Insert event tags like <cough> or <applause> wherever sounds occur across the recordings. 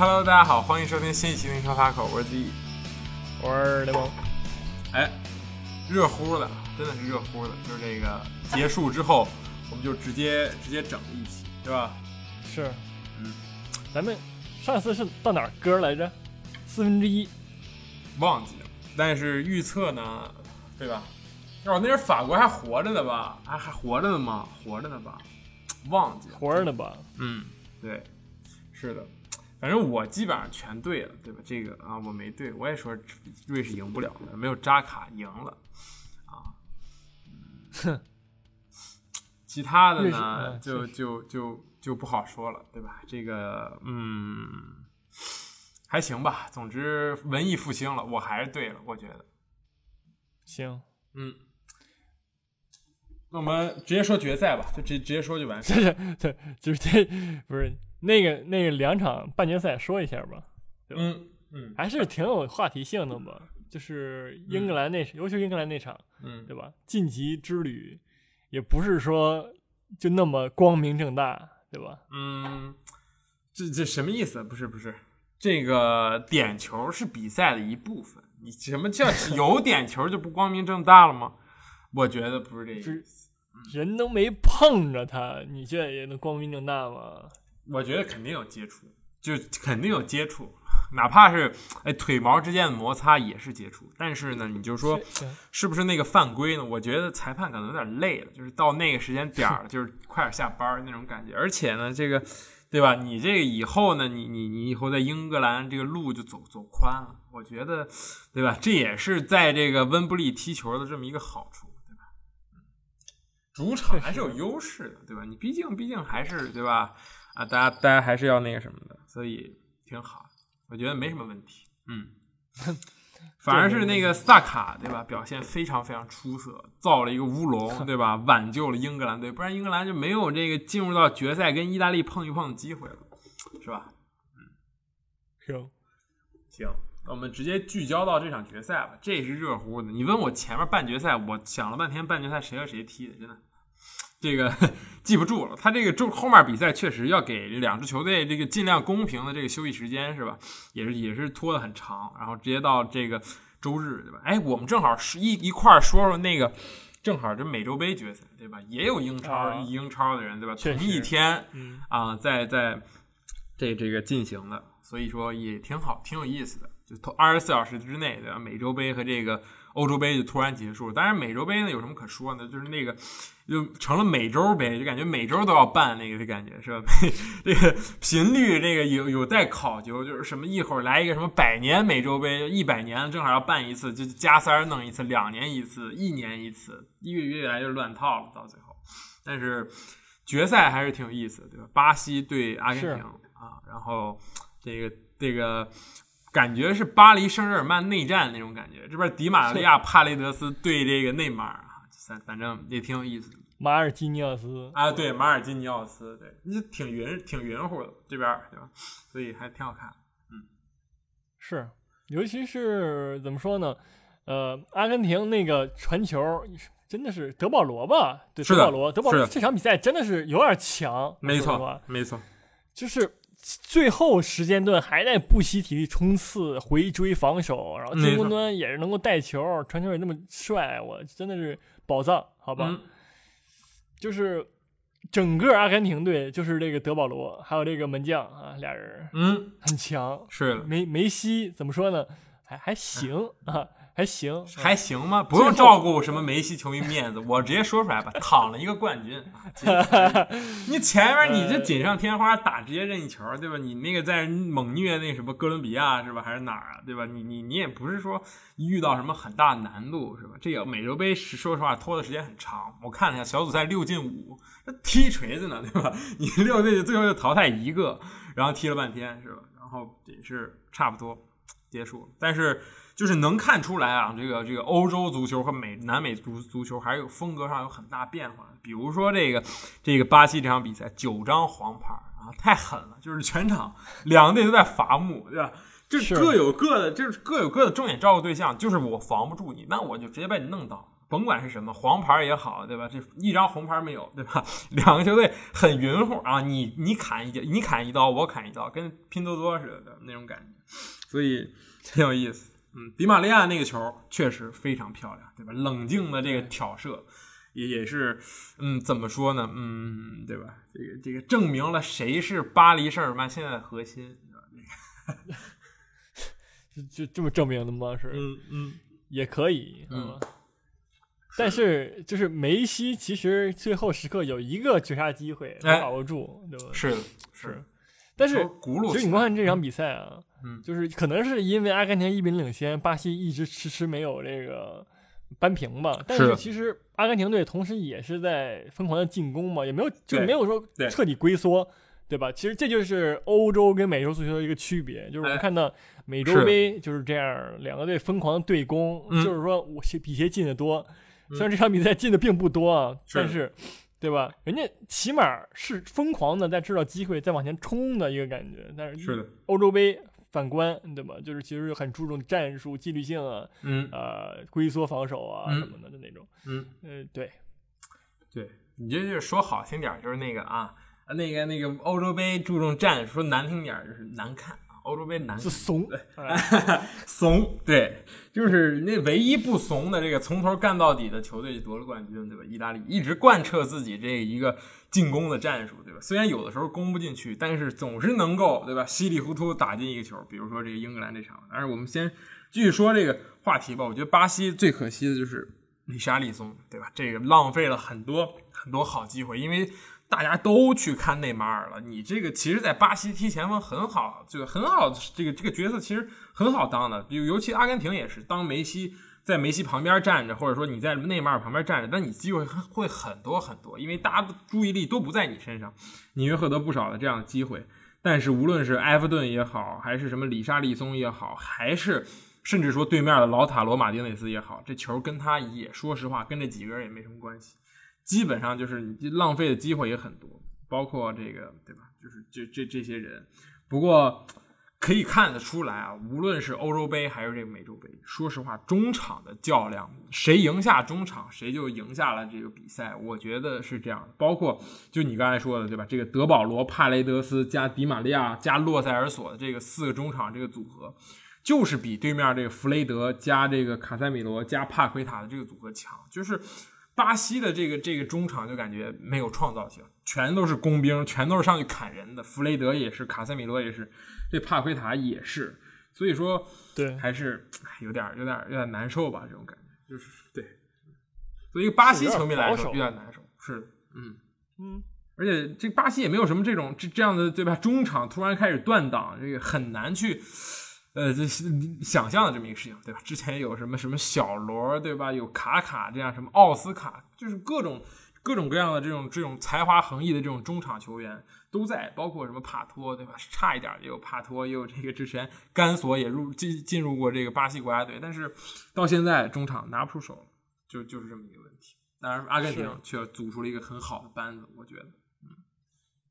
Hello，大家好，欢迎收听新一期的《说发口》，我是 Z，我是雷蒙。哎，热乎的，真的是热乎的，就是这个结束之后，我们就直接直接整一期，对吧？是，嗯，咱们上次是到哪儿歌来着？四分之一，忘记了。但是预测呢，对吧？哦，那是法国还活着呢吧？还还活着呢吗？活着呢吧？忘记了，活着呢吧？嗯，对，是的。反正我基本上全对了，对吧？这个啊，我没对，我也说瑞士赢不了的，没有扎卡赢了啊。哼，其他的呢，就就就就不好说了，对吧？这个嗯，还行吧。总之，文艺复兴了，我还是对了，我觉得。行，嗯。那我们直接说决赛吧，就直直接说就完事。<laughs> 对对就是这不是。那个那个两场半决赛说一下吧，嗯嗯，还是挺有话题性的吧。就是英格兰那，尤其英格兰那场，嗯，对吧？晋级之旅也不是说就那么光明正大，对吧？嗯，这这什么意思？不是不是，这个点球是比赛的一部分。你什么叫 <laughs> 有点球就不光明正大了吗？我觉得不是这意思。人都没碰着他，你这也能光明正大吗？我觉得肯定有接触，就肯定有接触，哪怕是哎腿毛之间的摩擦也是接触。但是呢，你就说是不是那个犯规呢？我觉得裁判可能有点累了，就是到那个时间点儿，就是快点下班那种感觉。而且呢，这个对吧？你这个以后呢，你你你以后在英格兰这个路就走走宽了。我觉得，对吧？这也是在这个温布利踢球的这么一个好处，对吧？主场还是有优势的，对吧？你毕竟毕竟还是对吧？啊，大家大家还是要那个什么的，所以挺好，我觉得没什么问题。嗯，<laughs> 反而是那个萨卡，对吧？表现非常非常出色，造了一个乌龙，对吧？挽救了英格兰队，不然英格兰就没有这个进入到决赛跟意大利碰一碰的机会了，是吧？嗯，行行，我们直接聚焦到这场决赛吧，这是热乎的。你问我前面半决赛，我想了半天，半决赛谁和谁踢的，真的。这个 <laughs> 记不住了，他这个周后面比赛确实要给两支球队这个尽量公平的这个休息时间是吧？也是也是拖得很长，然后直接到这个周日对吧？哎，我们正好是一一块说说那个，正好这美洲杯决赛对吧？也有英超英超的人对吧？同一天啊，在在这这个进行的，所以说也挺好，挺有意思的。就二十四小时之内对吧？美洲杯和这个。欧洲杯就突然结束了，当然美洲杯呢有什么可说呢？就是那个就成了美洲杯，就感觉每周都要办那个的感觉是吧？<laughs> 这个频率这个有有待考究，就是什么一会儿来一个什么百年美洲杯，一百年正好要办一次，就加三弄一次，两年一次，一年一次，越越来越乱套了，到最后。但是决赛还是挺有意思的，对吧？巴西对阿根廷啊，然后这个这个。感觉是巴黎圣日耳曼内战那种感觉，这边迪马利亚帕雷德斯对这个内马尔啊，反反正也挺有意思。马尔基尼奥斯啊，对，马尔基尼奥斯，对，你挺匀挺匀乎的这边，对吧？所以还挺好看。嗯，是，尤其是怎么说呢？呃，阿根廷那个传球真的是德保罗吧？对，德保罗，德保罗这场比赛真的是有点强。没错，没错，就是。最后时间段还在不惜体力冲刺回追防守，然后进攻端也是能够带球，传球也那么帅，我真的是宝藏，好吧？就是整个阿根廷队，就是这个德保罗还有这个门将啊，俩人，嗯，很强。是梅梅西怎么说呢？还还行啊。还行，还行吗？不用照顾什么梅西球迷面子，<laughs> 我直接说出来吧，躺了一个冠军。<laughs> 你前面你这锦上添花打直接任意球，对吧？你那个在猛虐那什么哥伦比亚是吧？还是哪儿啊？对吧？你你你也不是说遇到什么很大难度是吧？这个美洲杯是说实话拖的时间很长，我看了一下小组赛六进五，那踢锤子呢，<laughs> 对吧？你六队最后就淘汰一个，然后踢了半天是吧？然后也是差不多结束，但是。就是能看出来啊，这个这个欧洲足球和美南美足足球还有风格上有很大变化。比如说这个这个巴西这场比赛九张黄牌啊，太狠了！就是全场两个队都在伐木，对吧？就是各有各的，就是各有各的重点照顾对象。就是我防不住你，那我就直接把你弄倒，甭管是什么黄牌也好，对吧？这一张红牌没有，对吧？<laughs> 两个球队很匀乎啊，你你砍一你砍一刀，我砍一刀，跟拼多多似的那种感觉，所以挺有意思。嗯，迪玛利亚那个球确实非常漂亮，对吧？冷静的这个挑射，也也是，嗯，怎么说呢？嗯，对吧？这个这个证明了谁是巴黎圣日耳曼现在的核心，<laughs> 就就这么证明的吗？是，嗯嗯，也可以，嗯。<laughs> 但是就是梅西其实最后时刻有一个绝杀机会没把握住，对吧？是是，但是其实你观看这场比赛啊。嗯，就是可能是因为阿根廷一比零领先，巴西一直迟迟没有这个扳平吧。但是其实阿根廷队同时也是在疯狂的进攻嘛，也没有就没有说彻底龟缩，对吧？其实这就是欧洲跟美洲足球的一个区别，就是我们看到美洲杯就是这样，两个队疯狂的对攻，就是说我比谁进的多。虽然这场比赛进的并不多啊，但是对吧？人家起码是疯狂的在制造机会，在往前冲的一个感觉。但是是的，欧洲杯。反观，对吧？就是其实很注重战术纪律性啊，嗯，呃，龟缩防守啊什么的的那种，嗯，呃，对，对，你这就是说好听点就是那个啊，那个那个欧洲杯注重战术，说难听点就是难看。欧洲杯难是怂，<laughs> 怂，对，就是那唯一不怂的这个从头干到底的球队夺了冠军，对吧？意大利一直贯彻自己这一个进攻的战术，对吧？虽然有的时候攻不进去，但是总是能够，对吧？稀里糊涂打进一个球，比如说这个英格兰这场。但是我们先继续说这个话题吧。我觉得巴西最可惜的就是里沙利松，对吧？这个浪费了很多很多好机会，因为。大家都去看内马尔了，你这个其实，在巴西踢前锋很好，就很好，这个这个角色其实很好当的。尤尤其阿根廷也是，当梅西在梅西旁边站着，或者说你在内马尔旁边站着，那你机会会很多很多，因为大家的注意力都不在你身上，你会获得不少的这样的机会。但是无论是埃弗顿也好，还是什么里沙利松也好，还是甚至说对面的老塔罗马丁内斯也好，这球跟他也说实话，跟这几个人也没什么关系。基本上就是你浪费的机会也很多，包括这个对吧？就是这这这些人，不过可以看得出来啊，无论是欧洲杯还是这个美洲杯，说实话，中场的较量，谁赢下中场，谁就赢下了这个比赛。我觉得是这样。包括就你刚才说的对吧？这个德保罗、帕雷德斯加迪玛利亚加洛塞尔索的这个四个中场这个组合，就是比对面这个弗雷德加这个卡塞米罗加帕奎塔的这个组合强，就是。巴西的这个这个中场就感觉没有创造性，全都是工兵，全都是上去砍人的。弗雷德也是，卡塞米罗也是，这帕奎塔也是，所以说，对，还是有点有点有点难受吧，这种感觉就是对。作为一个巴西球迷来说，有点难受，是，嗯嗯，而且这巴西也没有什么这种这这样的对吧？中场突然开始断档，这个很难去。呃，这是想象的这么一个事情，对吧？之前有什么什么小罗，对吧？有卡卡这样什么奥斯卡，就是各种各种各样的这种这种才华横溢的这种中场球员都在，包括什么帕托，对吧？差一点也有帕托，也有这个之前甘索也入进进入过这个巴西国家队，但是到现在中场拿不出手，就就是这么一个问题。当然，阿根廷却组出了一个很好的班子，我觉得，嗯，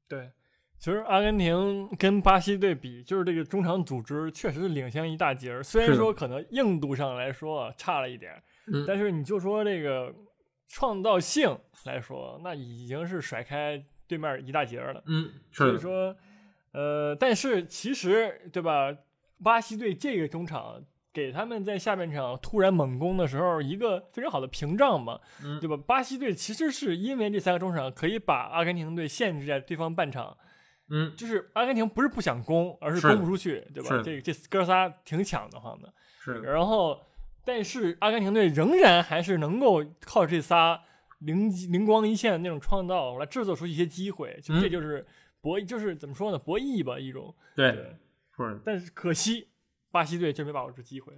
对。其实阿根廷跟巴西队比，就是这个中场组织确实是领先一大截儿。虽然说可能硬度上来说差了一点，但是你就说这个创造性来说，那已经是甩开对面一大截儿了。嗯，所以说，呃，但是其实对吧？巴西队这个中场给他们在下半场突然猛攻的时候一个非常好的屏障嘛，对吧？巴西队其实是因为这三个中场可以把阿根廷队限制在对方半场。嗯，就是阿根廷不是不想攻，而是攻不出去，对吧？这这哥仨挺抢得慌的。是。然后，但是阿根廷队仍然还是能够靠这仨灵灵光一现的那种创造来制作出一些机会。就这就是博，就是怎么说呢？博弈吧，一种。对。是。但是可惜，巴西队就没把握住机会。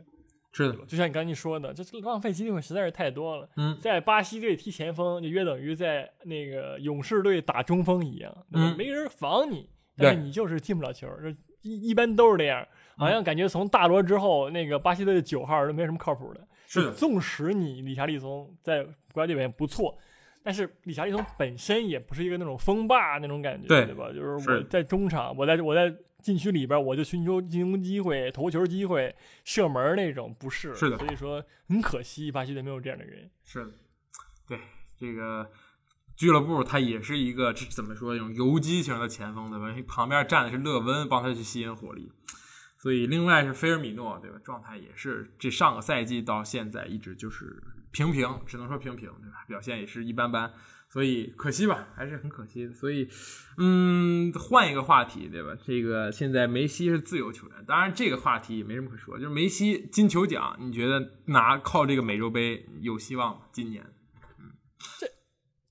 是的。就像你刚才说的，这浪费机会实在是太多了。嗯。在巴西队踢前锋，就约等于在那个勇士队打中锋一样，嗯，没人防你，但是你就是进不了球。这一一般都是这样，好像感觉从大罗之后，那个巴西队的九号都没什么靠谱的。是的。纵使你李查利松在国家队表现不错，但是理查利松本身也不是一个那种风霸那种感觉，对对吧？就是我在中场，我在我在禁区里边，我就寻求进攻机会、投球机会、射门那种，不是。是的。所以说很可惜，巴西队没有这样的人。是的，对这个俱乐部，他也是一个这怎么说，那种游击型的前锋，对吧？旁边站的是勒温，帮他去吸引火力。所以另外是菲尔米诺，对吧？状态也是这上个赛季到现在一直就是。平平，只能说平平，对吧？表现也是一般般，所以可惜吧，还是很可惜的。所以，嗯，换一个话题，对吧？这个现在梅西是自由球员，当然这个话题也没什么可说，就是梅西金球奖，你觉得拿靠这个美洲杯有希望吗？今年？嗯，这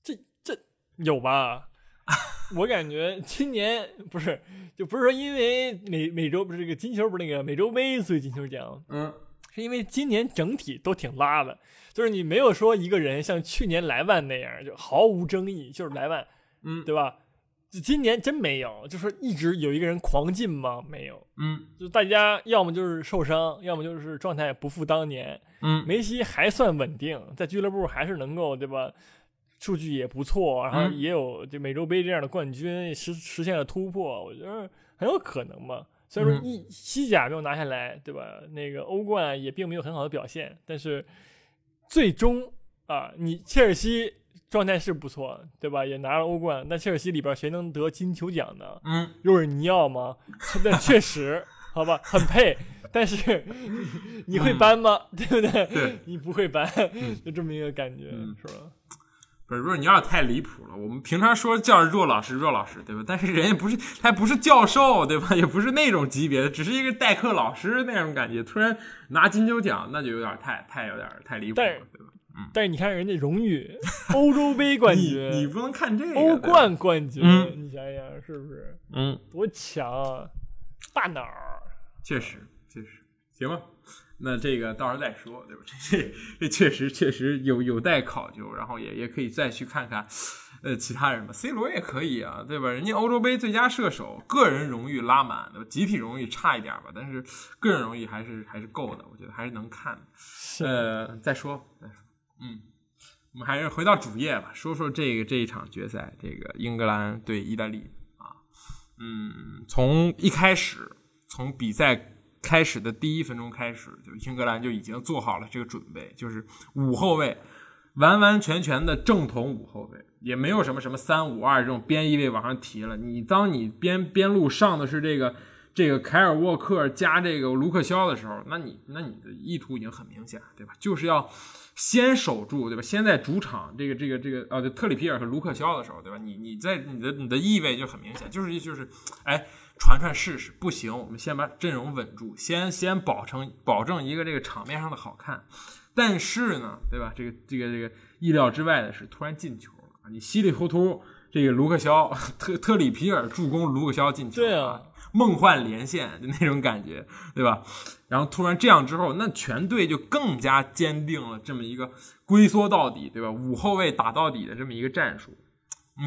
这这有吧？<laughs> 我感觉今年不是，就不是说因为美美洲不是这个金球不是那个美洲杯所以金球奖，嗯，是因为今年整体都挺拉的。就是你没有说一个人像去年莱万那样就毫无争议，就是莱万，嗯，对吧？今年真没有，就是一直有一个人狂进吗？没有，嗯，就大家要么就是受伤，要么就是状态不复当年，嗯，梅西还算稳定，在俱乐部还是能够，对吧？数据也不错，然后也有就美洲杯这样的冠军实实现了突破，我觉得很有可能嘛。虽然说一西甲没有拿下来，对吧？那个欧冠也并没有很好的表现，但是。最终啊，你切尔西状态是不错，对吧？也拿了欧冠。那切尔西里边谁能得金球奖呢？嗯，又是尼奥吗？<laughs> 那确实，好吧，很配。但是 <laughs> 你会搬吗？对不对？对，你不会搬，就这么一个感觉，是吧？不是，不是，你有点太离谱了。我们平常说叫若老师，若老师，对吧？但是人家不是，他不是教授，对吧？也不是那种级别的，只是一个代课老师那种感觉。突然拿金球奖，那就有点太太有点太离谱了，对吧？嗯。但是你看人家荣誉，欧洲杯冠军，你不能看这个，欧冠冠军，你想想是不是？嗯，多强啊，大脑儿。确实，确实，行吧。那这个到时候再说，对吧？这这确实确实有有待考究，然后也也可以再去看看，呃，其他人吧。C 罗也可以啊，对吧？人家欧洲杯最佳射手，个人荣誉拉满，对吧？集体荣誉差一点吧，但是个人荣誉还是还是够的，我觉得还是能看的。呃，再说再说，嗯，我们还是回到主页吧，说说这个这一场决赛，这个英格兰对意大利啊，嗯，从一开始从比赛。开始的第一分钟开始，就英格兰就已经做好了这个准备，就是五后卫，完完全全的正统五后卫，也没有什么什么三五二这种边翼位往上提了。你当你边边路上的是这个这个凯尔沃克加这个卢克肖的时候，那你那你的意图已经很明显，对吧？就是要先守住，对吧？先在主场这个这个这个呃特里皮尔和卢克肖的时候，对吧？你你在你的你的意味就很明显，就是就是哎。传传试试不行，我们先把阵容稳住，先先保证保证一个这个场面上的好看。但是呢，对吧？这个这个这个意料之外的是，突然进球了你稀里糊涂，这个卢克肖 <laughs> 特特里皮尔助攻卢克肖进球，对啊，梦幻连线就那种感觉，<laughs> 对吧？然后突然这样之后，那全队就更加坚定了这么一个龟缩到底，对吧？五后卫打到底的这么一个战术。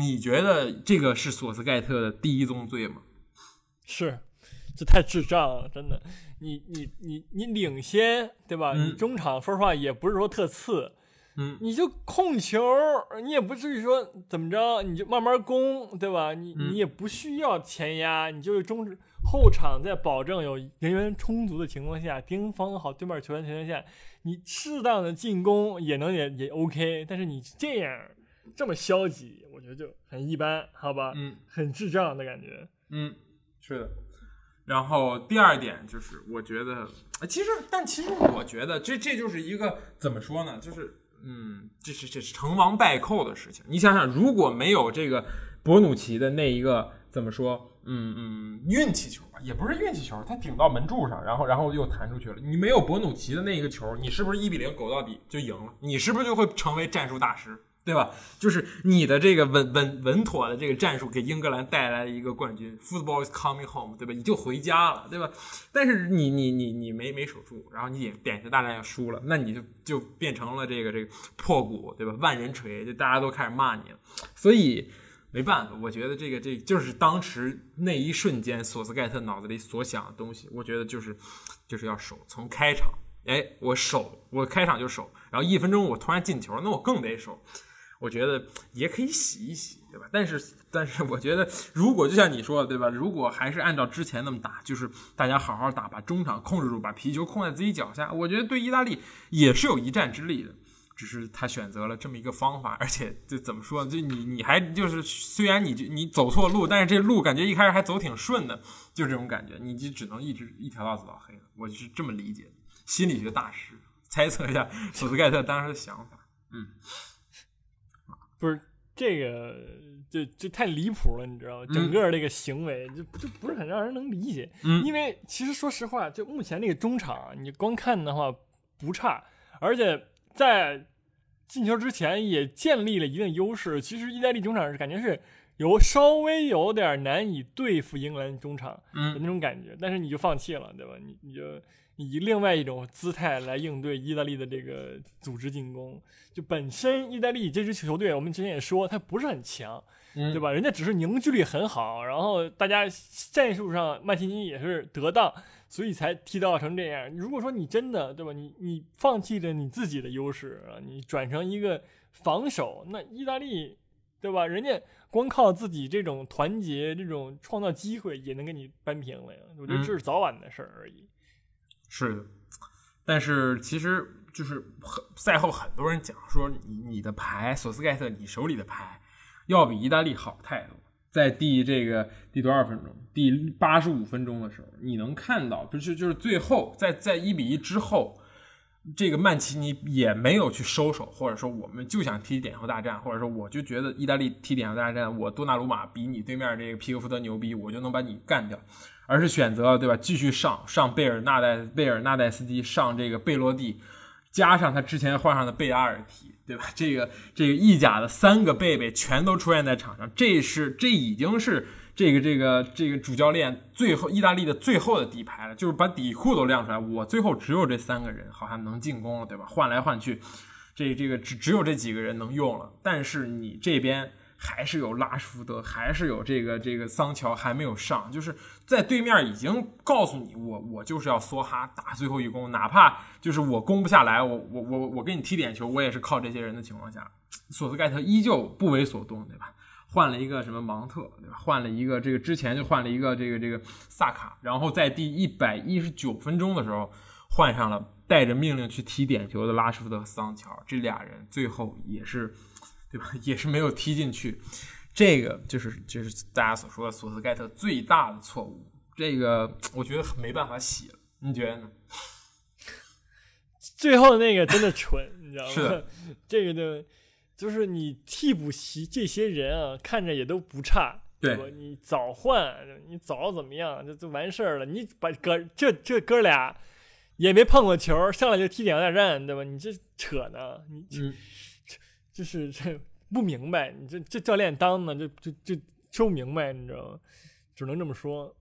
你觉得这个是索斯盖特的第一宗罪吗？是，这太智障了，真的。你你你你领先，对吧？你中场说实话也不是说特次，嗯，你就控球，你也不至于说怎么着，你就慢慢攻，对吧？你你也不需要前压，你就是中后场在保证有人员充足的情况下，盯防好对面球员情况下，你适当的进攻也能也也 OK。但是你这样这么消极，我觉得就很一般，好吧？嗯，很智障的感觉，嗯。是的，然后第二点就是，我觉得，其实，但其实我觉得，这这就是一个怎么说呢？就是，嗯，这是这是成王败寇的事情。你想想，如果没有这个博努奇的那一个怎么说？嗯嗯，运气球吧，也不是运气球，他顶到门柱上，然后然后又弹出去了。你没有博努奇的那一个球，你是不是一比零苟到底就赢了？你是不是就会成为战术大师？对吧？就是你的这个稳稳稳妥的这个战术，给英格兰带来了一个冠军。Football is coming home，对吧？你就回家了，对吧？但是你你你你没没守住，然后你点点球大战要输了，那你就就变成了这个这个破鼓，对吧？万人锤，就大家都开始骂你了。所以没办法，我觉得这个这就是当时那一瞬间，索斯盖特脑子里所想的东西。我觉得就是就是要守，从开场，哎，我守，我开场就守，然后一分钟我突然进球，那我更得守。我觉得也可以洗一洗，对吧？但是，但是，我觉得如果就像你说的，对吧？如果还是按照之前那么打，就是大家好好打，把中场控制住，把皮球控在自己脚下，我觉得对意大利也是有一战之力的。只是他选择了这么一个方法，而且这怎么说？就你你还就是虽然你就你走错路，但是这路感觉一开始还走挺顺的，就这种感觉，你就只能一直一条道走到黑了。我是这么理解，心理学大师猜测一下索斯盖特当时的想法。嗯。不是这个，就就太离谱了，你知道吗？整个这个行为就就不是很让人能理解。嗯，因为其实说实话，就目前这个中场，你光看的话不差，而且在进球之前也建立了一定优势。其实意大利中场是感觉是有稍微有点难以对付英格兰中场的那种感觉，但是你就放弃了，对吧？你你就。以另外一种姿态来应对意大利的这个组织进攻，就本身意大利这支球队，我们之前也说，它不是很强，对吧？人家只是凝聚力很好，然后大家战术上曼奇尼也是得当，所以才踢到成这样。如果说你真的，对吧？你你放弃了你自己的优势啊，你转成一个防守，那意大利，对吧？人家光靠自己这种团结、这种创造机会，也能给你扳平了呀。我觉得这是早晚的事儿而已。是的，但是其实就是很赛后很多人讲说，你你的牌索斯盖特，你手里的牌要比意大利好太多。在第这个第多少分钟？第八十五分钟的时候，你能看到，就是就是最后在在一比一之后，这个曼奇尼也没有去收手，或者说我们就想踢点球大战，或者说我就觉得意大利踢点球大战，我多纳鲁马比你对面这个皮克福德牛逼，我就能把你干掉。而是选择对吧？继续上上贝尔纳代贝尔纳代斯基上这个贝洛蒂，加上他之前换上的贝阿尔提，对吧？这个这个意甲的三个贝贝全都出现在场上，这是这已经是这个这个这个主教练最后意大利的最后的底牌了，就是把底裤都亮出来。我最后只有这三个人好像能进攻了，对吧？换来换去，这这个只只有这几个人能用了。但是你这边。还是有拉什福德，还是有这个这个桑乔还没有上，就是在对面已经告诉你，我我就是要梭哈打最后一攻，哪怕就是我攻不下来，我我我我给你踢点球，我也是靠这些人的情况下，索斯盖特依旧不为所动，对吧？换了一个什么芒特，对吧？换了一个这个之前就换了一个这个这个萨卡，然后在第一百一十九分钟的时候换上了带着命令去踢点球的拉什福德和桑乔，这俩人最后也是。对吧？<laughs> 也是没有踢进去，这个就是就是大家所说的索斯盖特最大的错误。这个我觉得没办法洗了，你觉得呢？<laughs> 最后那个真的蠢，<laughs> 你知道吗？是这个就就是你替补席这些人啊，看着也都不差，对吧？你早换，你早怎么样，就就完事儿了。你把哥这这哥俩也没碰过球，上来就踢点大战，对吧？你这扯呢？你嗯。就是 <laughs> 这不明白，你这这教练当的就就就说不明白，你知道吗？只能这么说。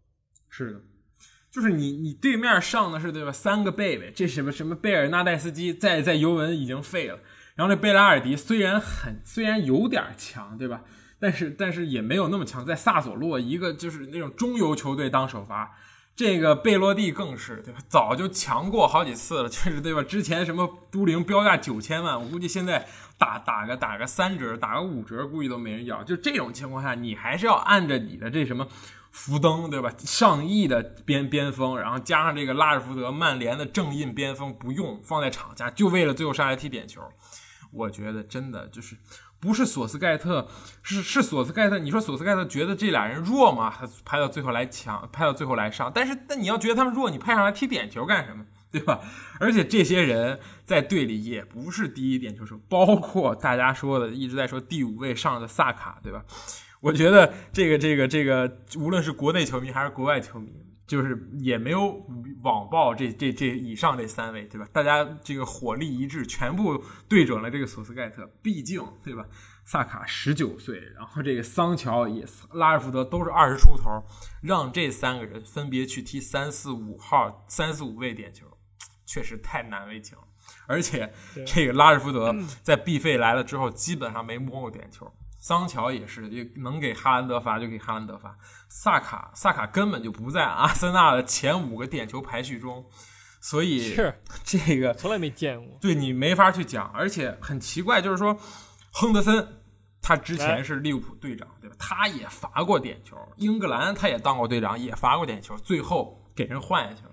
是的，就是你你对面上的是对吧？三个贝贝，这什么什么贝尔纳代斯基在在尤文已经废了，然后这贝拉尔迪虽然很虽然有点强，对吧？但是但是也没有那么强，在萨索洛一个就是那种中游球队当首发。这个贝洛蒂更是对吧？早就强过好几次了，<laughs> 确实对吧？之前什么都灵标价九千万，我估计现在打打个打个三折，打个五折，估计都没人要。就这种情况下，你还是要按着你的这什么福登对吧？上亿的边边锋，然后加上这个拉尔福德，曼联的正印边锋不用放在场下，就为了最后上来踢点球。我觉得真的就是。不是索斯盖特，是是索斯盖特。你说索斯盖特觉得这俩人弱吗？他拍到最后来抢，拍到最后来上。但是，那你要觉得他们弱，你派上来踢点球干什么？对吧？而且这些人在队里也不是第一点球手，包括大家说的一直在说第五位上的萨卡，对吧？我觉得这个这个这个，无论是国内球迷还是国外球迷。就是也没有网暴这这这以上这三位，对吧？大家这个火力一致，全部对准了这个索斯盖特。毕竟，对吧？萨卡十九岁，然后这个桑乔也拉尔福德都是二十出头，让这三个人分别去踢三四五号、三四五位点球，确实太难为情了。而且这个拉尔福德在 B 费来了之后，基本上没摸过点球。桑乔也是，也能给哈兰德罚就给哈兰德罚。萨卡，萨卡根本就不在阿森纳的前五个点球排序中，所以是这个从来没见过。对你没法去讲，而且很奇怪，就是说亨德森。他之前是利物浦队长，对吧？他也罚过点球。英格兰他也当过队长，也罚过点球，最后给人换下去了。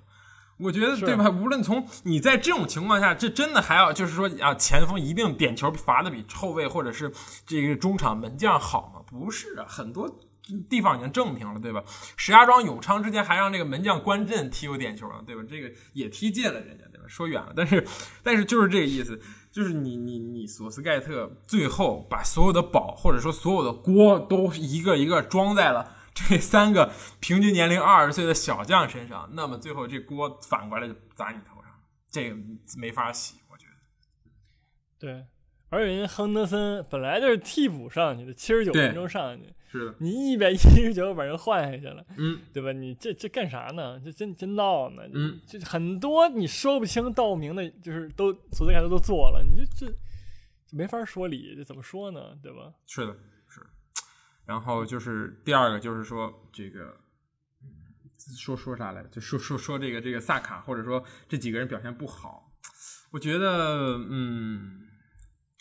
我觉得，对吧？无论从你在这种情况下，这真的还要就是说啊，前锋一定点球罚的比后卫或者是这个中场门将好吗？不是啊，很多地方已经证明了，对吧？石家庄永昌之前还让这个门将关震踢过点球呢，对吧？这个也踢进了人家，对吧？说远了，但是但是就是这个意思。就是你你你索斯盖特最后把所有的宝或者说所有的锅都一个一个装在了这三个平均年龄二十岁的小将身上，那么最后这锅反过来就砸你头上，这个没法洗，我觉得。对，而且人亨德森本来就是替补上去的，七十九分钟上去。是你一百一十九把人换下去了，嗯，对吧？你这这干啥呢？这真真闹呢，嗯，就很多你说不清道不明的，就是都索斯盖特都做了，你就这没法说理，这怎么说呢？对吧？是的，是。然后就是第二个，就是说这个，说说啥来着？就说说说这个这个萨卡，或者说这几个人表现不好，我觉得，嗯。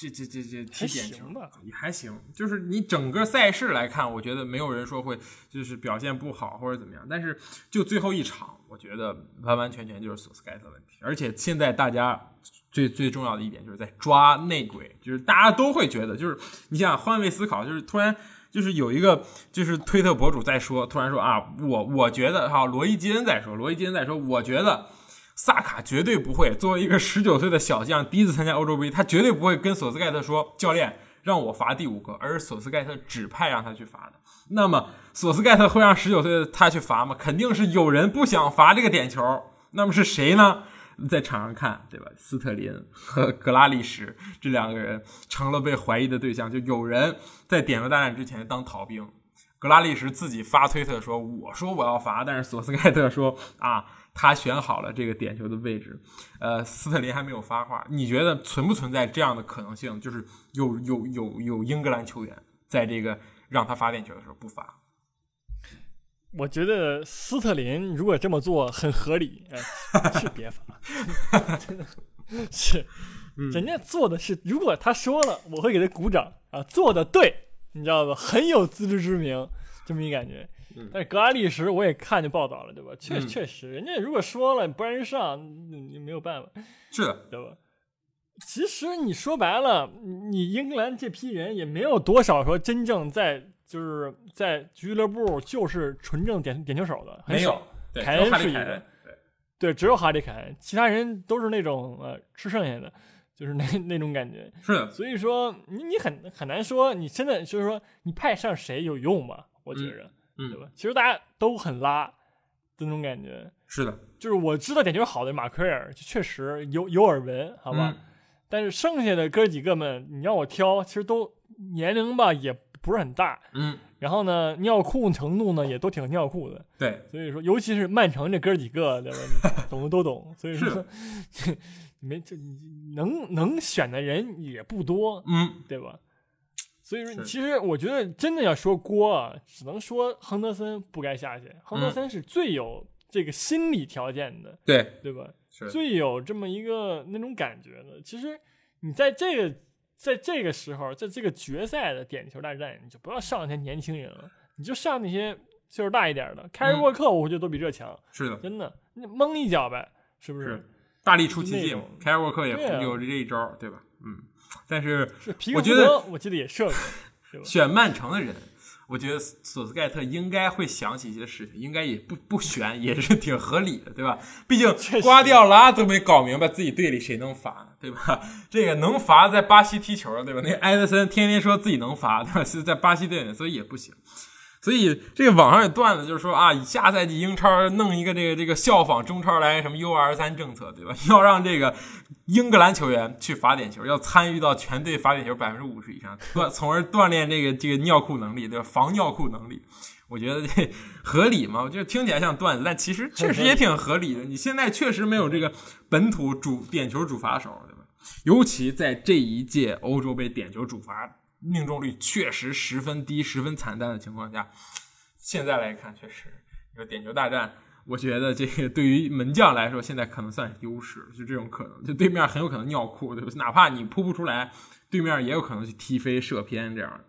这这这这踢点球也还行，就是你整个赛事来看，我觉得没有人说会就是表现不好或者怎么样。但是就最后一场，我觉得完完全全就是索斯盖特问题。而且现在大家最最重要的一点就是在抓内鬼，就是大家都会觉得，就是你想换位思考，就是突然就是有一个就是推特博主在说，突然说啊，我我觉得哈，罗伊基恩在说，罗伊基恩在说，我觉得。萨卡绝对不会作为一个十九岁的小将，第一次参加欧洲杯，他绝对不会跟索斯盖特说：“教练，让我罚第五个。”而是索斯盖特指派让他去罚的。那么，索斯盖特会让十九岁的他去罚吗？肯定是有人不想罚这个点球。那么是谁呢？在场上看，对吧？斯特林和格拉利什这两个人成了被怀疑的对象。就有人在点球大战之前当逃兵，格拉利什自己发推特说：“我说我要罚。”但是索斯盖特说：“啊。”他选好了这个点球的位置，呃，斯特林还没有发话。你觉得存不存在这样的可能性？就是有有有有英格兰球员在这个让他发点球的时候不罚？我觉得斯特林如果这么做很合理，是别发，<laughs> 真的是，<laughs> 人家做的是，如果他说了，我会给他鼓掌啊，做的对，你知道吧？很有自知之明，这么一感觉。但是格拉利什我也看见报道了，对吧？确确实，人家如果说了不让人上，你没有办法，是，对吧？其实你说白了，你英格兰这批人也没有多少说真正在就是在俱乐部就是纯正点点球手的，没有，凯恩是一个，对，只有哈里凯恩，其他人都是那种呃吃剩下的，就是那那种感觉。是的，所以说你你很很难说你真的就是说你派上谁有用吧？我觉着。嗯，对吧？其实大家都很拉的那种感觉，是的，就是我知道点球好的马奎尔，就确实有有耳闻，好吧。但是剩下的哥几个们，你让我挑，其实都年龄吧也不是很大，嗯。然后呢，尿裤程度呢也都挺尿裤的，对。所以说，尤其是曼城这哥几个，对吧？<laughs> 懂的都懂。所以说，<laughs> 没这能能选的人也不多，嗯，对吧？所以说，其实我觉得真的要说锅啊，只能说亨德森不该下去。亨德森是最有这个心理条件的，对对吧？最有这么一个那种感觉的。其实你在这个在这个时候，在这个决赛的点球大战，你就不要上那些年轻人了，你就上那些岁数大一点的。凯尔沃克，我觉得都比这强。是的，真的，你蒙一脚呗，是不是？大力出奇迹嘛，凯尔沃克也有这一招，对吧？嗯。但是，我觉得我记得也射过。选曼城的人，我觉得索斯盖特应该会想起一些事情，应该也不不悬也是挺合理的，对吧？毕竟瓜迪奥拉都没搞明白自己队里谁能罚，对吧？这个能罚在巴西踢球，对吧？那埃德森天天说自己能罚，对吧？是在巴西队里，所以也不行。所以这个网上有段子，就是说啊，下赛季英超弄一个这个这个效仿中超来什么 U 二三政策，对吧？<laughs> 要让这个英格兰球员去罚点球，要参与到全队罚点球百分之五十以上，锻从而锻炼这个这个尿裤能力，对吧？防尿裤能力，我觉得这合理吗？我觉得听起来像段子，但其实确实也挺合理的。你现在确实没有这个本土主点球主罚手，对吧？尤其在这一届欧洲杯点球主罚。命中率确实十分低、十分惨淡的情况下，<sniffs> 现在来看，确实，你说点球大战，我觉得这个对于门将来说，现在可能算是优势，就这种可能，就对面很有可能尿裤，对吧？哪怕你扑不出来，对面也有可能去踢飞、射偏这样。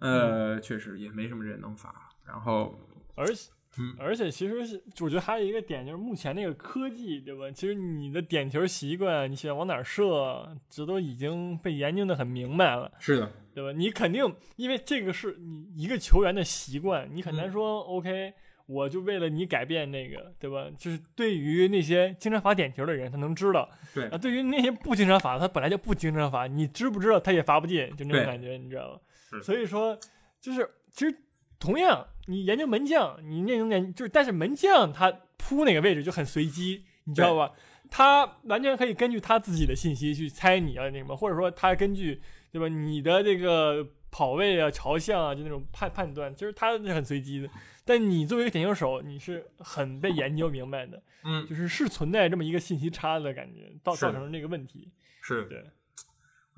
呃，确实也没什么人能罚。然后，而且且，而且其实是，我觉得还有一个点就是目前那个科技，对吧？其实你的点球习惯，你喜欢往哪射，这都已经被研究的很明白了。是的，对吧？你肯定因为这个是你一个球员的习惯，你很难说 OK。我就为了你改变那个，对吧？就是对于那些经常罚点球的人，他能知道。对啊，对于那些不经常罚，他本来就不经常罚，你知不知道他也罚不进，就那种感觉，你知道吧？所以说，就是其实同样，你研究门将，你那种点就是，但是门将他扑哪个位置就很随机，你知道吧？他完全可以根据他自己的信息去猜你啊那什么，或者说他根据对吧？你的这个跑位啊、朝向啊，就那种判判断，其实他是很随机的。但你作为一个点球手，你是很被研究明白的，嗯，就是是存在这么一个信息差的感觉，造造成这个问题。是对，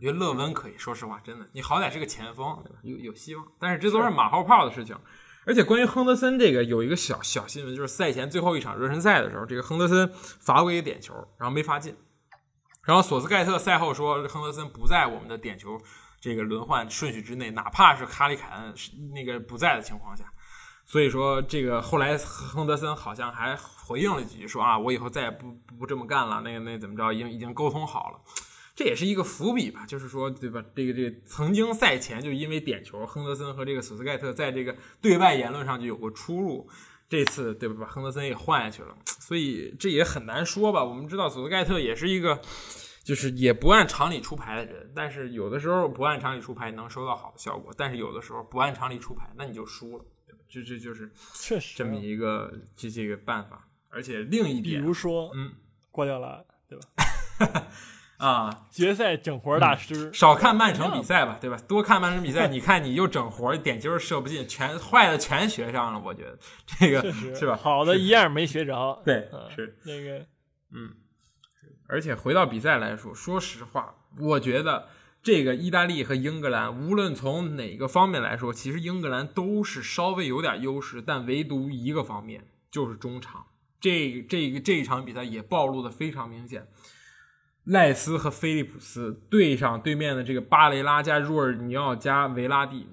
我觉得勒温可以说实话，真的，你好歹是个前锋，对吧？有有希望。但是这都是马后炮的事情。而且关于亨德森这个，有一个小小新闻，就是赛前最后一场热身赛的时候，这个亨德森罚过一个点球，然后没罚进。然后索斯盖特赛后说，亨德森不在我们的点球这个轮换顺序之内，哪怕是卡里凯恩那个不在的情况下。所以说，这个后来亨德森好像还回应了几句，说啊，我以后再也不不这么干了。那个那怎么着，已经已经沟通好了，这也是一个伏笔吧？就是说，对吧？这个这个曾经赛前就因为点球，亨德森和这个索斯盖特在这个对外言论上就有过出入。这次对吧？把亨德森也换下去了，所以这也很难说吧？我们知道索斯盖特也是一个，就是也不按常理出牌的人，但是有的时候不按常理出牌能收到好的效果，但是有的时候不按常理出牌，那你就输了。这这就是确实这么一个这这个办法，而且另一点，比如说，嗯，挂掉了，对吧？<laughs> 啊，决赛整活大师，少看曼城比赛吧，对吧？多看曼城比赛，<laughs> 你看你又整活，点球射不进，全坏的全学上了，我觉得这个是吧？好的一样没学着，<laughs> 对，是那个，嗯，而且回到比赛来说，说实话，我觉得。这个意大利和英格兰，无论从哪个方面来说，其实英格兰都是稍微有点优势，但唯独一个方面就是中场。这这个这一场比赛也暴露的非常明显，赖斯和菲利普斯对上对面的这个巴雷拉加若尔尼奥加维拉蒂，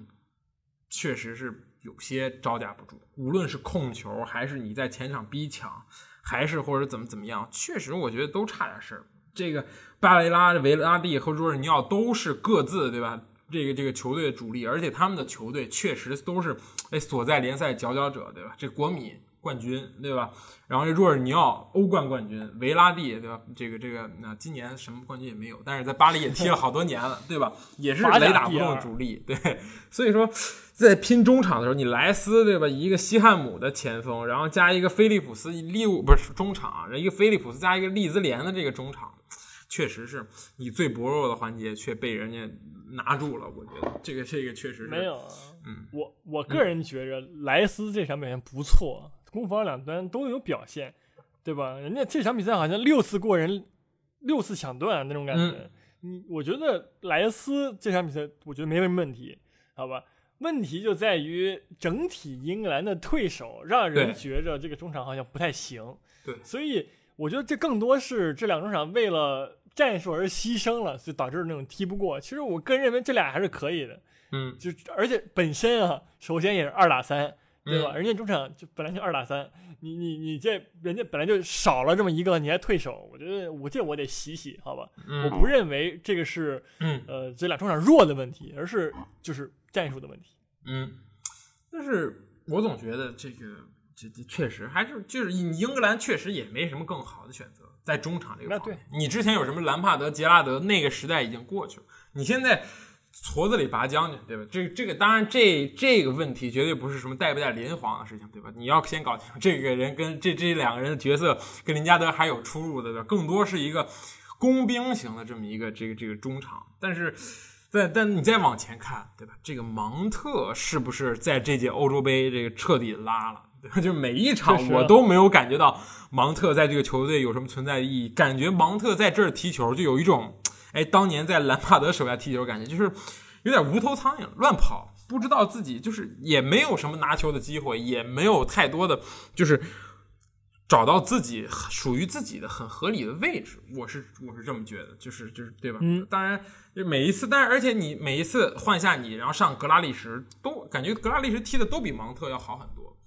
确实是有些招架不住。无论是控球，还是你在前场逼抢，还是或者怎么怎么样，确实我觉得都差点事儿。这个巴雷拉、维拉蒂和若尔尼奥都是各自对吧？这个这个球队的主力，而且他们的球队确实都是哎所在联赛佼佼者，对吧？这国米冠军，对吧？然后这若尔尼奥欧冠冠军，维拉蒂对吧？这个这个那今年什么冠军也没有，但是在巴黎也踢了好多年了，<laughs> 对吧？也是雷打不动的主力，对。所以说在拼中场的时候，你莱斯对吧？一个西汉姆的前锋，然后加一个菲利普斯利物不是中场，一个菲利普斯加一个利兹联的这个中场。确实是你最薄弱的环节却被人家拿住了，我觉得这个这个确实是没有。嗯，我我个人觉着莱斯这场表现不错，攻防两端都有表现，对吧？人家这场比赛好像六次过人，六次抢断那种感觉。你我觉得莱斯这场比赛我觉得没什么问题，好吧？问题就在于整体英格兰的退守让人觉着这个中场好像不太行。对，所以。我觉得这更多是这两中场为了战术而牺牲了，所以导致那种踢不过。其实我个人认为这俩还是可以的，嗯，就而且本身啊，首先也是二打三，对吧？人家中场就本来就二打三，你你你这人家本来就少了这么一个，你还退守，我觉得我这我得洗洗，好吧？我不认为这个是，呃，这俩中场弱的问题，而是就是战术的问题。嗯，但是我总觉得这个。这这确实还是就是你英格兰确实也没什么更好的选择在中场这个方面。你之前有什么兰帕德、杰拉德那个时代已经过去了，你现在矬子里拔将军，对吧？这这个当然这这个问题绝对不是什么带不带林皇的事情，对吧？你要先搞清楚这个人跟这这两个人的角色跟林加德还有出入的，对吧？更多是一个工兵型的这么一个这个这个中场，但是但但你再往前看，对吧？这个芒特是不是在这届欧洲杯这个彻底拉了？就每一场我都没有感觉到芒特在这个球队有什么存在的意义，感觉芒特在这儿踢球就有一种，哎，当年在兰帕德手下踢球感觉，就是有点无头苍蝇乱跑，不知道自己就是也没有什么拿球的机会，也没有太多的就是找到自己属于自己的很合理的位置，我是我是这么觉得，就是就是对吧？嗯，当然就每一次，但是而且你每一次换下你，然后上格拉利什，都感觉格拉利什踢的都比芒特要好很多。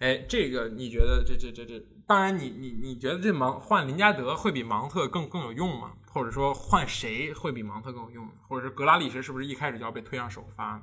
哎，这个你觉得这这这这？当然你你你觉得这芒换林加德会比芒特更更有用吗？或者说换谁会比芒特更有用？或者是格拉利什是不是一开始就要被推上首发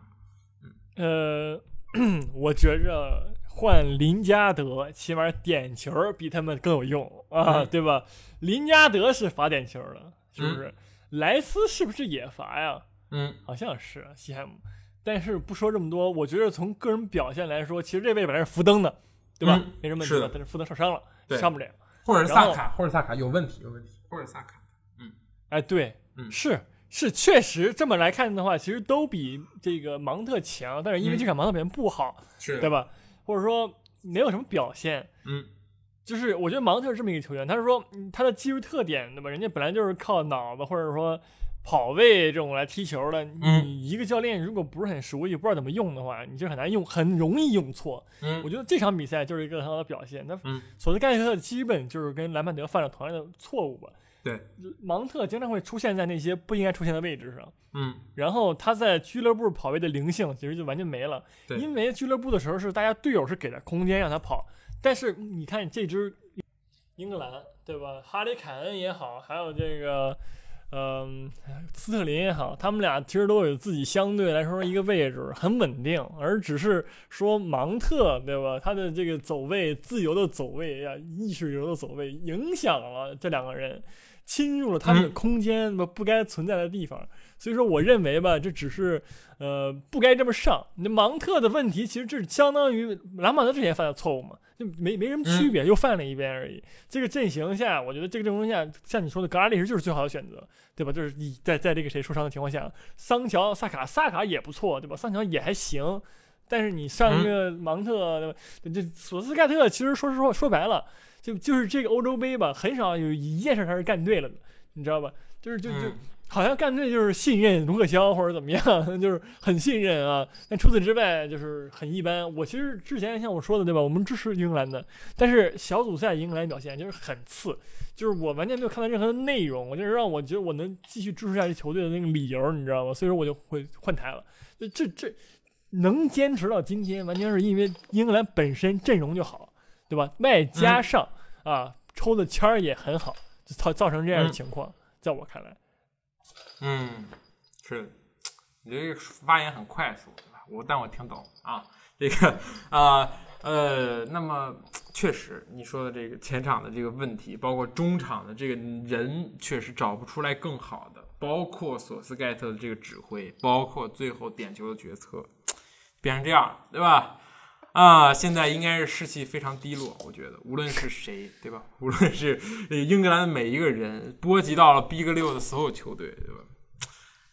嗯？呃，<clears throat> 我觉着换林加德，起码点球比他们更有用啊，对吧？林加德是罚点球的，是不是？莱斯是不是也罚呀？嗯，好像是西汉姆。但是不说这么多，我觉得从个人表现来说，其实这位本来是福登的，对吧？没什么问题。但是福登受伤了，上不了。或者是萨卡，或者萨卡有问题，有问题，或者萨卡。嗯，哎，对，嗯，是。是确实这么来看的话，其实都比这个芒特强，但是因为这场芒特表现不好，是对吧？或者说没有什么表现，嗯，就是我觉得芒特是这么一个球员，他是说他的技术特点，对吧？人家本来就是靠脑子或者说跑位这种来踢球的，你一个教练如果不是很熟悉，不知道怎么用的话，你就很难用，很容易用错。嗯，我觉得这场比赛就是一个很好的表现。那索斯盖特基本就是跟兰帕德犯了同样的错误吧。对，芒特经常会出现在那些不应该出现的位置上，嗯，然后他在俱乐部跑位的灵性其实就完全没了，对，因为俱乐部的时候是大家队友是给他空间让他跑，但是你看这支英格兰，对吧？哈里凯恩也好，还有这个，嗯，斯特林也好，他们俩其实都有自己相对来说一个位置很稳定，而只是说芒特，对吧？他的这个走位自由的走位呀，意识流的走位影响了这两个人。侵入了他们的空间，不不该存在的地方，所以说我认为吧，这只是呃不该这么上。那芒特的问题，其实这是相当于兰帕德之前犯的错误嘛，就没没什么区别，又犯了一遍而已。这个阵型下，我觉得这个阵容下，像你说的格拉利什就是最好的选择，对吧？就是你在在这个谁受伤的情况下，桑乔、萨卡、萨卡也不错，对吧？桑乔也还行，但是你上一个芒特，这索斯盖特，其实说实话说白了。就就是这个欧洲杯吧，很少有一件事他是干对了的，你知道吧？就是就就好像干对就是信任卢克肖或者怎么样，<laughs> 就是很信任啊。但除此之外就是很一般。我其实之前像我说的对吧？我们支持英格兰的，但是小组赛英格兰表现就是很次，就是我完全没有看到任何的内容，我就是让我觉得我能继续支持下去球队的那个理由，你知道吗？所以说我就会换台了。就这这能坚持到今天，完全是因为英格兰本身阵容就好。对吧？外加上啊，抽的签儿也很好，就造造成这样的情况。在我看来，嗯，是，你这个发言很快速，对吧？我但我听懂啊，这个啊呃，那么确实你说的这个前场的这个问题，包括中场的这个人确实找不出来更好的，包括索斯盖特的这个指挥，包括最后点球的决策，变成这样，对吧？啊，现在应该是士气非常低落，我觉得无论是谁，对吧？无论是英格兰的每一个人，波及到了 Big 六的所有球队，对吧？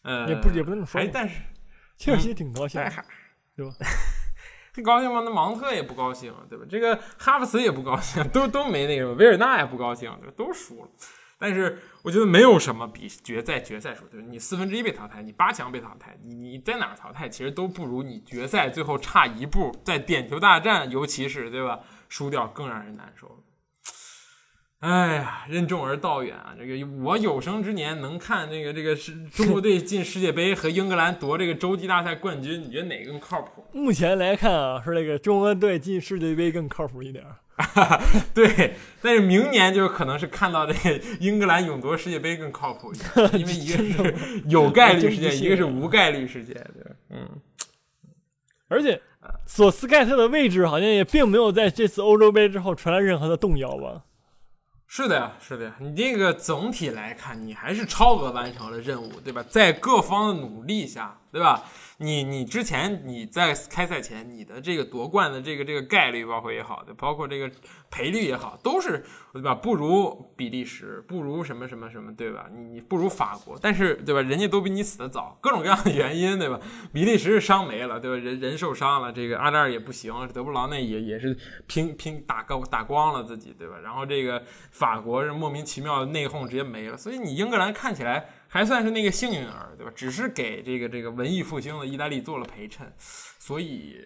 呃，也不也不能说，哎但是切尔西挺高兴，对吧？<laughs> 很高兴吗？那芒特也不高兴，对吧？这个哈弗茨也不高兴，都都没那个，维尔纳也不高兴，对吧？都输了。但是我觉得没有什么比决赛决赛输，就是你四分之一被淘汰，你八强被淘汰，你你在哪淘汰，其实都不如你决赛最后差一步，在点球大战，尤其是对吧，输掉更让人难受。哎呀，任重而道远啊！这个我有生之年能看这个这个是中国队进世界杯和英格兰夺这个洲际大赛冠军，你觉得哪个更靠谱？目前来看啊，是那个中国队进世界杯更靠谱一点。<laughs> 对，但是明年就可能是看到这个英格兰勇夺世界杯更靠谱一点，因为一个 <laughs> 是 <laughs> 有概率事件，一个是无概率事件，对嗯。而且索斯盖特的位置好像也并没有在这次欧洲杯之后传来任何的动摇吧？是的呀，是的呀，你这个总体来看，你还是超额完成了任务，对吧？在各方的努力下，对吧？你你之前你在开赛前你的这个夺冠的这个这个概率，包括也好的，包括这个赔率也好，都是对吧？不如比利时，不如什么什么什么，对吧？你你不如法国，但是对吧？人家都比你死的早，各种各样的原因，对吧？比利时是伤没了，对吧？人人受伤了，这个阿扎尔也不行，德布劳内也也是拼拼打高打光了自己，对吧？然后这个法国是莫名其妙的内讧直接没了，所以你英格兰看起来。还算是那个幸运儿，对吧？只是给这个这个文艺复兴的意大利做了陪衬，所以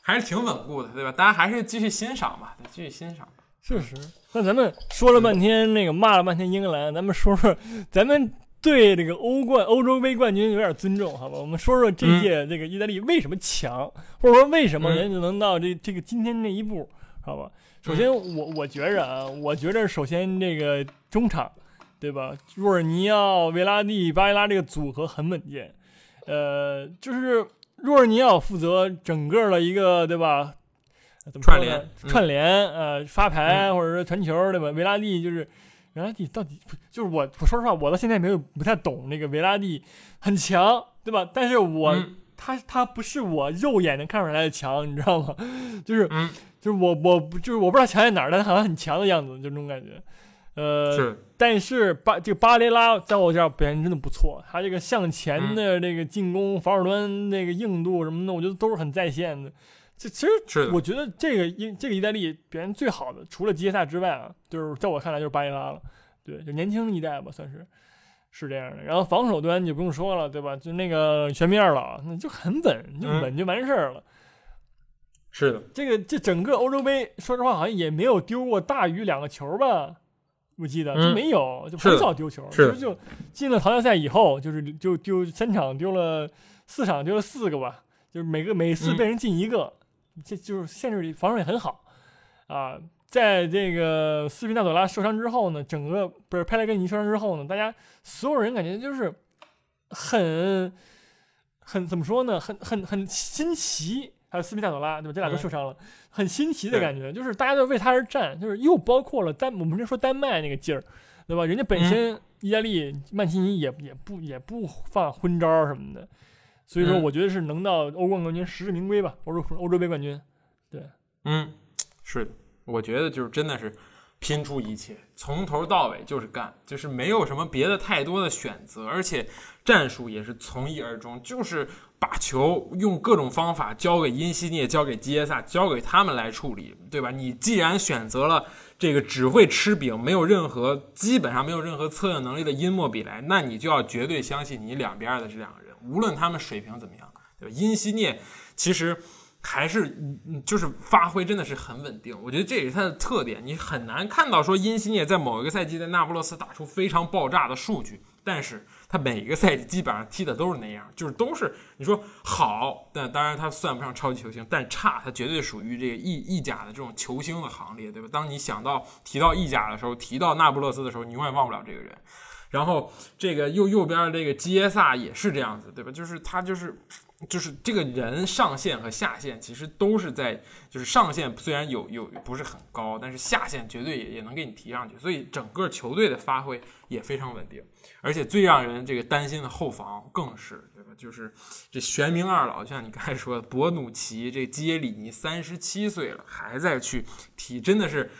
还是挺稳固的，对吧？大家还是继续欣赏吧，继续欣赏。确实。那咱们说了半天，那个骂了半天英格兰，咱们说说，咱们对这个欧冠、欧洲杯冠军有点尊重，好吧？我们说说这届这个意大利为什么强，或者说为什么人家能到这这个今天这一步，好吧？首先，我我觉着啊，我觉着首先这个中场，对吧？若尔尼奥、维拉蒂、巴伊拉这个组合很稳健，呃，就是若尔尼奥负责整个的一个，对吧？串联串联，呃，发牌或者说传球，对吧？维拉蒂就是，维拉蒂到底就是我，我说实话，我到现在没有不太懂那个维拉蒂很强，对吧？但是我他他不是我肉眼能看出来的强，你知道吗？<laughs> 就是就是我我就是我不知道强在哪儿，但他好像很强的样子，就那种感觉。呃，是，但是巴这个巴雷拉在我这儿表现真的不错，他这个向前的这个进攻、防守端那个硬度什么的，我觉得都是很在线的。这其实我觉得这个意这个意大利表现最好的，除了吉耶萨之外啊，就是在我看来就是巴雷拉了。对，就年轻一代吧，算是是这样的。然后防守端就不用说了，对吧？就那个全米二老，那就很稳，就稳就完事儿了。是的，这个这整个欧洲杯，说实话好像也没有丢过大于两个球吧？我记得就没有，就很少丢球。是就进了淘汰赛以后，就是就丢三场丢了四场丢了四个吧，就是每个每次被人进一个。这就是限制力防守也很好，啊，在这个斯皮纳佐拉受伤之后呢，整个不是佩莱格尼受伤之后呢，大家所有人感觉就是很很怎么说呢，很很很新奇。还有斯皮纳佐拉对吧？这俩都受伤了，很新奇的感觉，就是大家都为他而战，就是又包括了丹，我们就说丹麦那个劲儿，对吧？人家本身意大利曼奇尼也也不也不放昏招什么的。所以说，我觉得是能到欧冠冠军，实至名归吧。欧洲欧洲杯冠军，对，嗯，是的，我觉得就是真的是拼出一切，从头到尾就是干，就是没有什么别的太多的选择，而且战术也是从一而终，就是把球用各种方法交给因西涅，交给基耶萨，交给他们来处理，对吧？你既然选择了这个只会吃饼，没有任何基本上没有任何策应能力的因莫比莱，那你就要绝对相信你两边的这两个人。无论他们水平怎么样，对吧？因西涅其实还是就是发挥真的是很稳定，我觉得这也是他的特点。你很难看到说因西涅在某一个赛季在那不勒斯打出非常爆炸的数据，但是他每一个赛季基本上踢的都是那样，就是都是你说好，但当然他算不上超级球星，但差他绝对属于这个意意甲的这种球星的行列，对吧？当你想到提到意甲的时候，提到那不勒斯的时候，你永远忘不了这个人。然后这个右右边的这个基耶萨也是这样子，对吧？就是他就是，就是这个人上限和下限其实都是在，就是上限虽然有有不是很高，但是下限绝对也也能给你提上去，所以整个球队的发挥也非常稳定，而且最让人这个担心的后防更是，对吧？就是这玄冥二老，就像你刚才说的，博努奇这基耶里尼三十七岁了还在去踢，真的是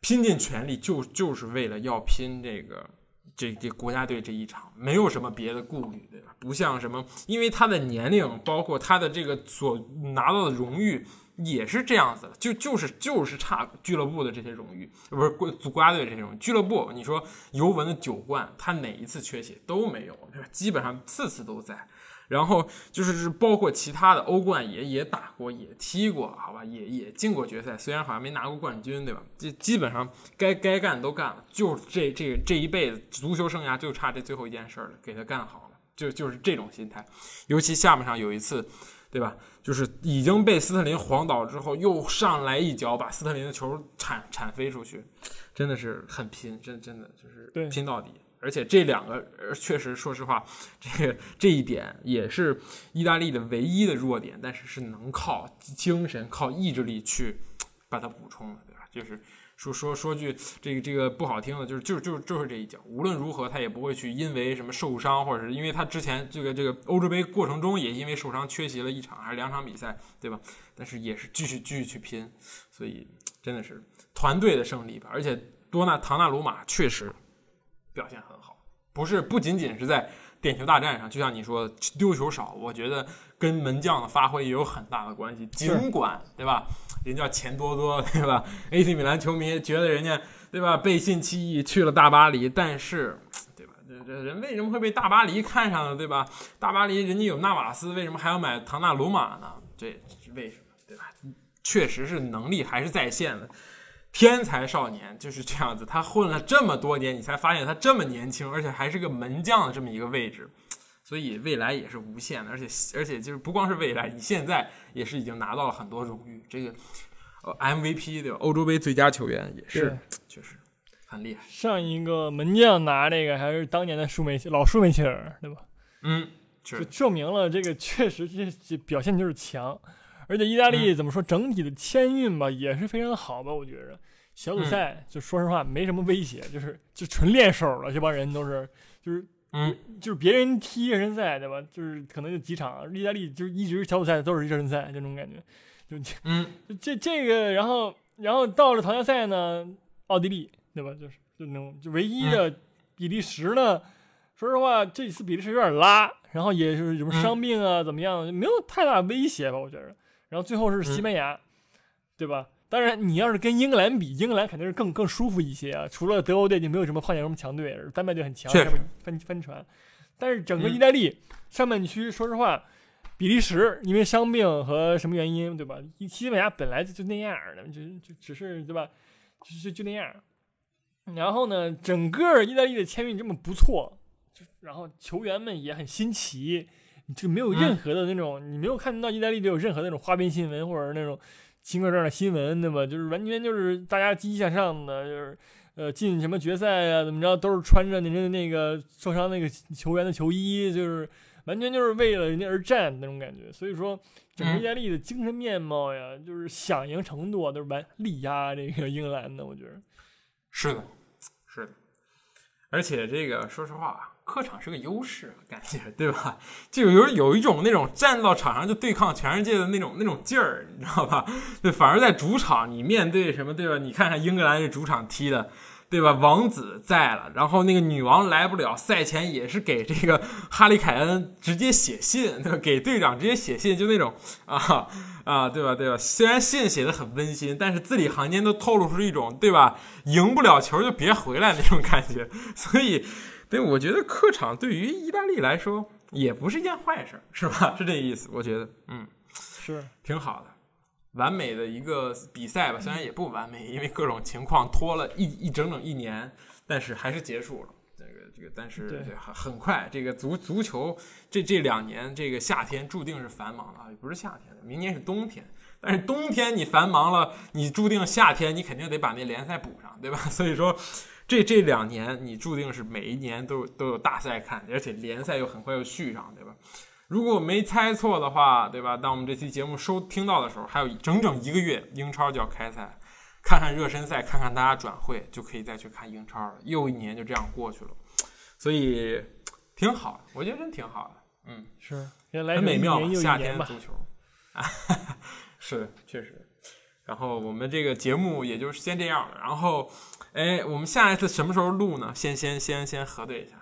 拼尽全力，就就是为了要拼这个。这这国家队这一场没有什么别的顾虑，对吧？不像什么，因为他的年龄，包括他的这个所拿到的荣誉也是这样子的，就就是就是差俱乐部的这些荣誉，不是国国家队这些荣誉。俱乐部，你说尤文的九冠，他哪一次缺席都没有，基本上次次都在。然后就是是包括其他的欧冠也也打过也踢过，好吧，也也进过决赛，虽然好像没拿过冠军，对吧？这基本上该该干都干了，就这这这一辈子足球生涯就差这最后一件事了，给他干好了，就就是这种心态。尤其下半场有一次，对吧？就是已经被斯特林晃倒之后，又上来一脚把斯特林的球铲铲飞出去，真的是很拼，真真的就是拼到底。而且这两个确实，说实话，这个这一点也是意大利的唯一的弱点，但是是能靠精神、靠意志力去把它补充的，对吧？就是说说说句这个这个不好听的，就是就就就是这一脚，无论如何他也不会去因为什么受伤，或者是因为他之前这个这个欧洲杯过程中也因为受伤缺席了一场还是两场比赛，对吧？但是也是继续继续去拼，所以真的是团队的胜利吧。而且多纳唐纳鲁马确实。表现很好，不是不仅仅是在点球大战上，就像你说丢球少，我觉得跟门将的发挥也有很大的关系。尽管对吧，人叫钱多多对吧？AC 米兰球迷觉得人家对吧背信弃义去了大巴黎，但是对吧？这这人为什么会被大巴黎看上呢？对吧？大巴黎人家有纳瓦斯，为什么还要买唐纳鲁马呢？这是为什么？对吧？确实是能力还是在线的。天才少年就是这样子，他混了这么多年，你才发现他这么年轻，而且还是个门将的这么一个位置，所以未来也是无限的。而且而且就是不光是未来，你现在也是已经拿到了很多荣誉，这个呃 MVP 对吧？欧洲杯最佳球员也是，确实很厉害。上一个门将拿这个还是当年的舒梅老舒梅切尔对吧？嗯，就证明了这个确实这表现就是强。而且意大利怎么说，整体的签运吧也是非常的好吧？我觉着小组赛就说实话没什么威胁，就是就纯练手了。这帮人都是就是嗯，就是别人踢热身赛对吧？就是可能就几场，意大利就是一直小组赛都是热身赛这种感觉，就嗯，<laughs> 这这个然后然后到了淘汰赛呢，奥地利对吧？就是就那种就唯一的比利时呢，说实话这次比利时有点拉，然后也是什么伤病啊怎么样，没有太大威胁吧？我觉着。然后最后是西班牙，对吧？当然，你要是跟英格兰比，英格兰肯定是更更舒服一些啊。除了德国队就没有什么碰见什么强队，丹麦队很强，翻翻船。但是整个意大利上半区，说实话，比利时因为伤病和什么原因，对吧？西班牙本来就就那样的，就就只是对吧？就就就那样。然后呢，整个意大利的签运这么不错，就然后球员们也很新奇。就没有任何的那种，你没有看到意大利里有任何那种花边新闻或者那种情歌状的新闻，对吧？就是完全就是大家积极向上的，就是呃进什么决赛啊，怎么着都是穿着人家那个受伤那个球员的球衣，就是完全就是为了人家而战那种感觉。所以说，整个意大利的精神面貌呀，就是想赢程度啊都是完力压这个英格兰的，我觉得是的，是的，而且这个说实话。客场是个优势，感觉对吧？就有有一种那种站到场上就对抗全世界的那种那种劲儿，你知道吧？对，反而在主场你面对什么，对吧？你看看英格兰这主场踢的。对吧？王子在了，然后那个女王来不了，赛前也是给这个哈利凯恩直接写信，对吧？给队长直接写信，就那种啊啊，对吧？对吧？虽然信写的很温馨，但是字里行间都透露出一种，对吧？赢不了球就别回来那种感觉。所以，对，我觉得客场对于意大利来说也不是一件坏事，是吧？<laughs> 是这意思？我觉得，嗯，是挺好的。完美的一个比赛吧，虽然也不完美，因为各种情况拖了一一整整一年，但是还是结束了。这个这个，但是对很很快，这个足足球这这两年这个夏天注定是繁忙了啊，不是夏天，明年是冬天。但是冬天你繁忙了，你注定夏天你肯定得把那联赛补上，对吧？<laughs> 所以说这这两年你注定是每一年都都有大赛看，而且联赛又很快又续上，对吧？如果我没猜错的话，对吧？当我们这期节目收听到的时候，还有整整一个月，英超就要开赛，看看热身赛，看看大家转会，就可以再去看英超了。又一年就这样过去了，所以挺好，我觉得真挺好的。嗯，是，很美妙。夏天足球，<laughs> 是，确实。然后我们这个节目也就先这样了。然后，哎，我们下一次什么时候录呢？先先先先核对一下。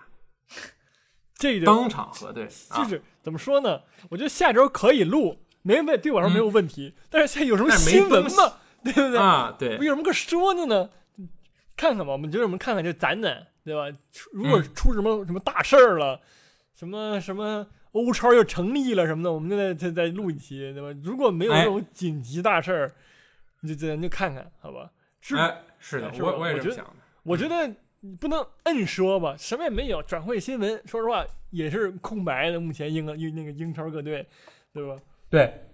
<laughs> 这个当场核对，就是怎么说呢？我觉得下周可以录，没问，对我来说没有问题。但是现在有什么新闻吗？<laughs> 对不对？啊，对，有什么可说的呢？看看吧，我们觉得我们看看就攒攒，对吧？如果出什么什么大事儿了，什么什么欧超又成立了什么的，我们就再再再录一期，对吧？如果没有这种紧急大事儿，你就咱就看看，好吧？是，是的，我我也这么想的。我觉得。你不能硬说吧，什么也没有，转会新闻，说实话也是空白的。目前英英那个英超各队，对吧？对，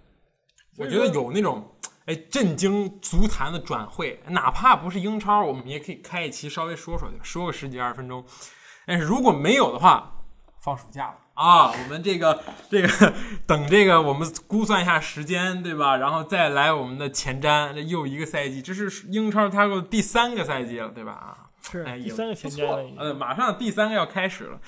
我觉得有那种哎震惊足坛的转会，哪怕不是英超，我们也可以开一期稍微说说，说个十几二十分钟。但是如果没有的话，放暑假了啊，我们这个这个等这个我们估算一下时间，对吧？然后再来我们的前瞻，这又一个赛季，这是英超它的第三个赛季了，对吧？啊。是，哎，第三个前瞻了，呃，马上第三个要开始了，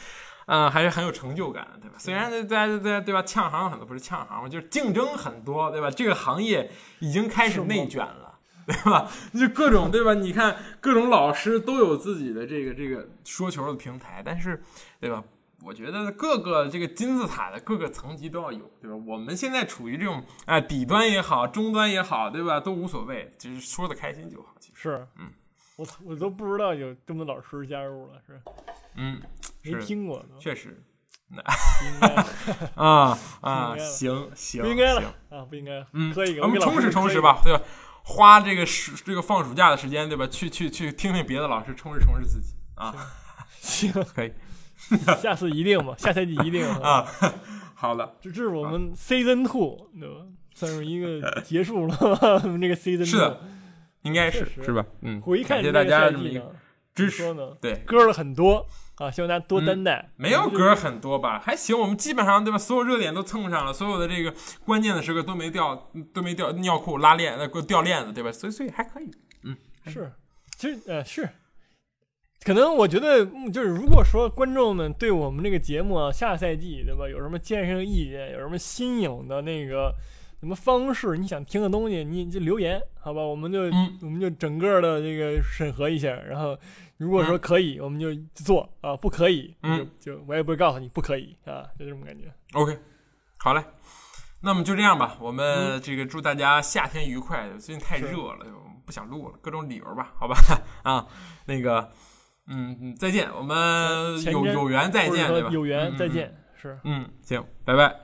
啊，还是很有成就感的，对吧？虽然在在在对吧，呛行很多，不是呛行嘛，就是竞争很多，对吧？这个行业已经开始内卷了，对吧？就各种对吧？你看各种老师都有自己的这个这个说球的平台，但是对吧？我觉得各个这个金字塔的各个层级都要有，对吧？我们现在处于这种哎底端也好，中端也好，对吧？都无所谓，就是说的开心就好。其实是，嗯。我我都不知道有这么多老师加入了，是嗯，没听过，确实，那应该啊 <laughs> 啊，行行，不应该了啊，不应该，嗯，可以，我们充实充实吧，对吧？花这个暑这个放暑假的时间，对吧？去去去听听别的老师，充实充实自己啊。<laughs> 行，可以，<laughs> 下次一定吧，下赛季一定啊。<laughs> 好了，这这是我们 season two 对吧？算是一个结束了，<laughs> 我们这个 season 是的，应该是是是吧？嗯，回看谢大家这么一个支持呢，对，歌了很多啊，希望大家多担待。没有歌很多吧？还行，我们基本上对吧？所有热点都蹭上了，所有的这个关键的时刻都没掉，都没掉尿裤拉链呃掉链子对吧？所以所以还可以，嗯，是，其实呃是。可能我觉得，就是如果说观众们对我们这个节目啊，下赛季对吧，有什么建设意见，有什么新颖的那个什么方式，你想听的东西，你就留言，好吧？我们就我们就整个的这个审核一下，然后如果说可以，我们就做啊；不可以，嗯，就我也不会告诉你不可以啊，就这种感觉。OK，好嘞，那么就这样吧。我们这个祝大家夏天愉快。最近太热了，不想录了，各种理由吧，好吧？<laughs> 啊，那个。嗯嗯，再见，我们有有缘再见，对吧？有缘再见，是。嗯，行，拜拜。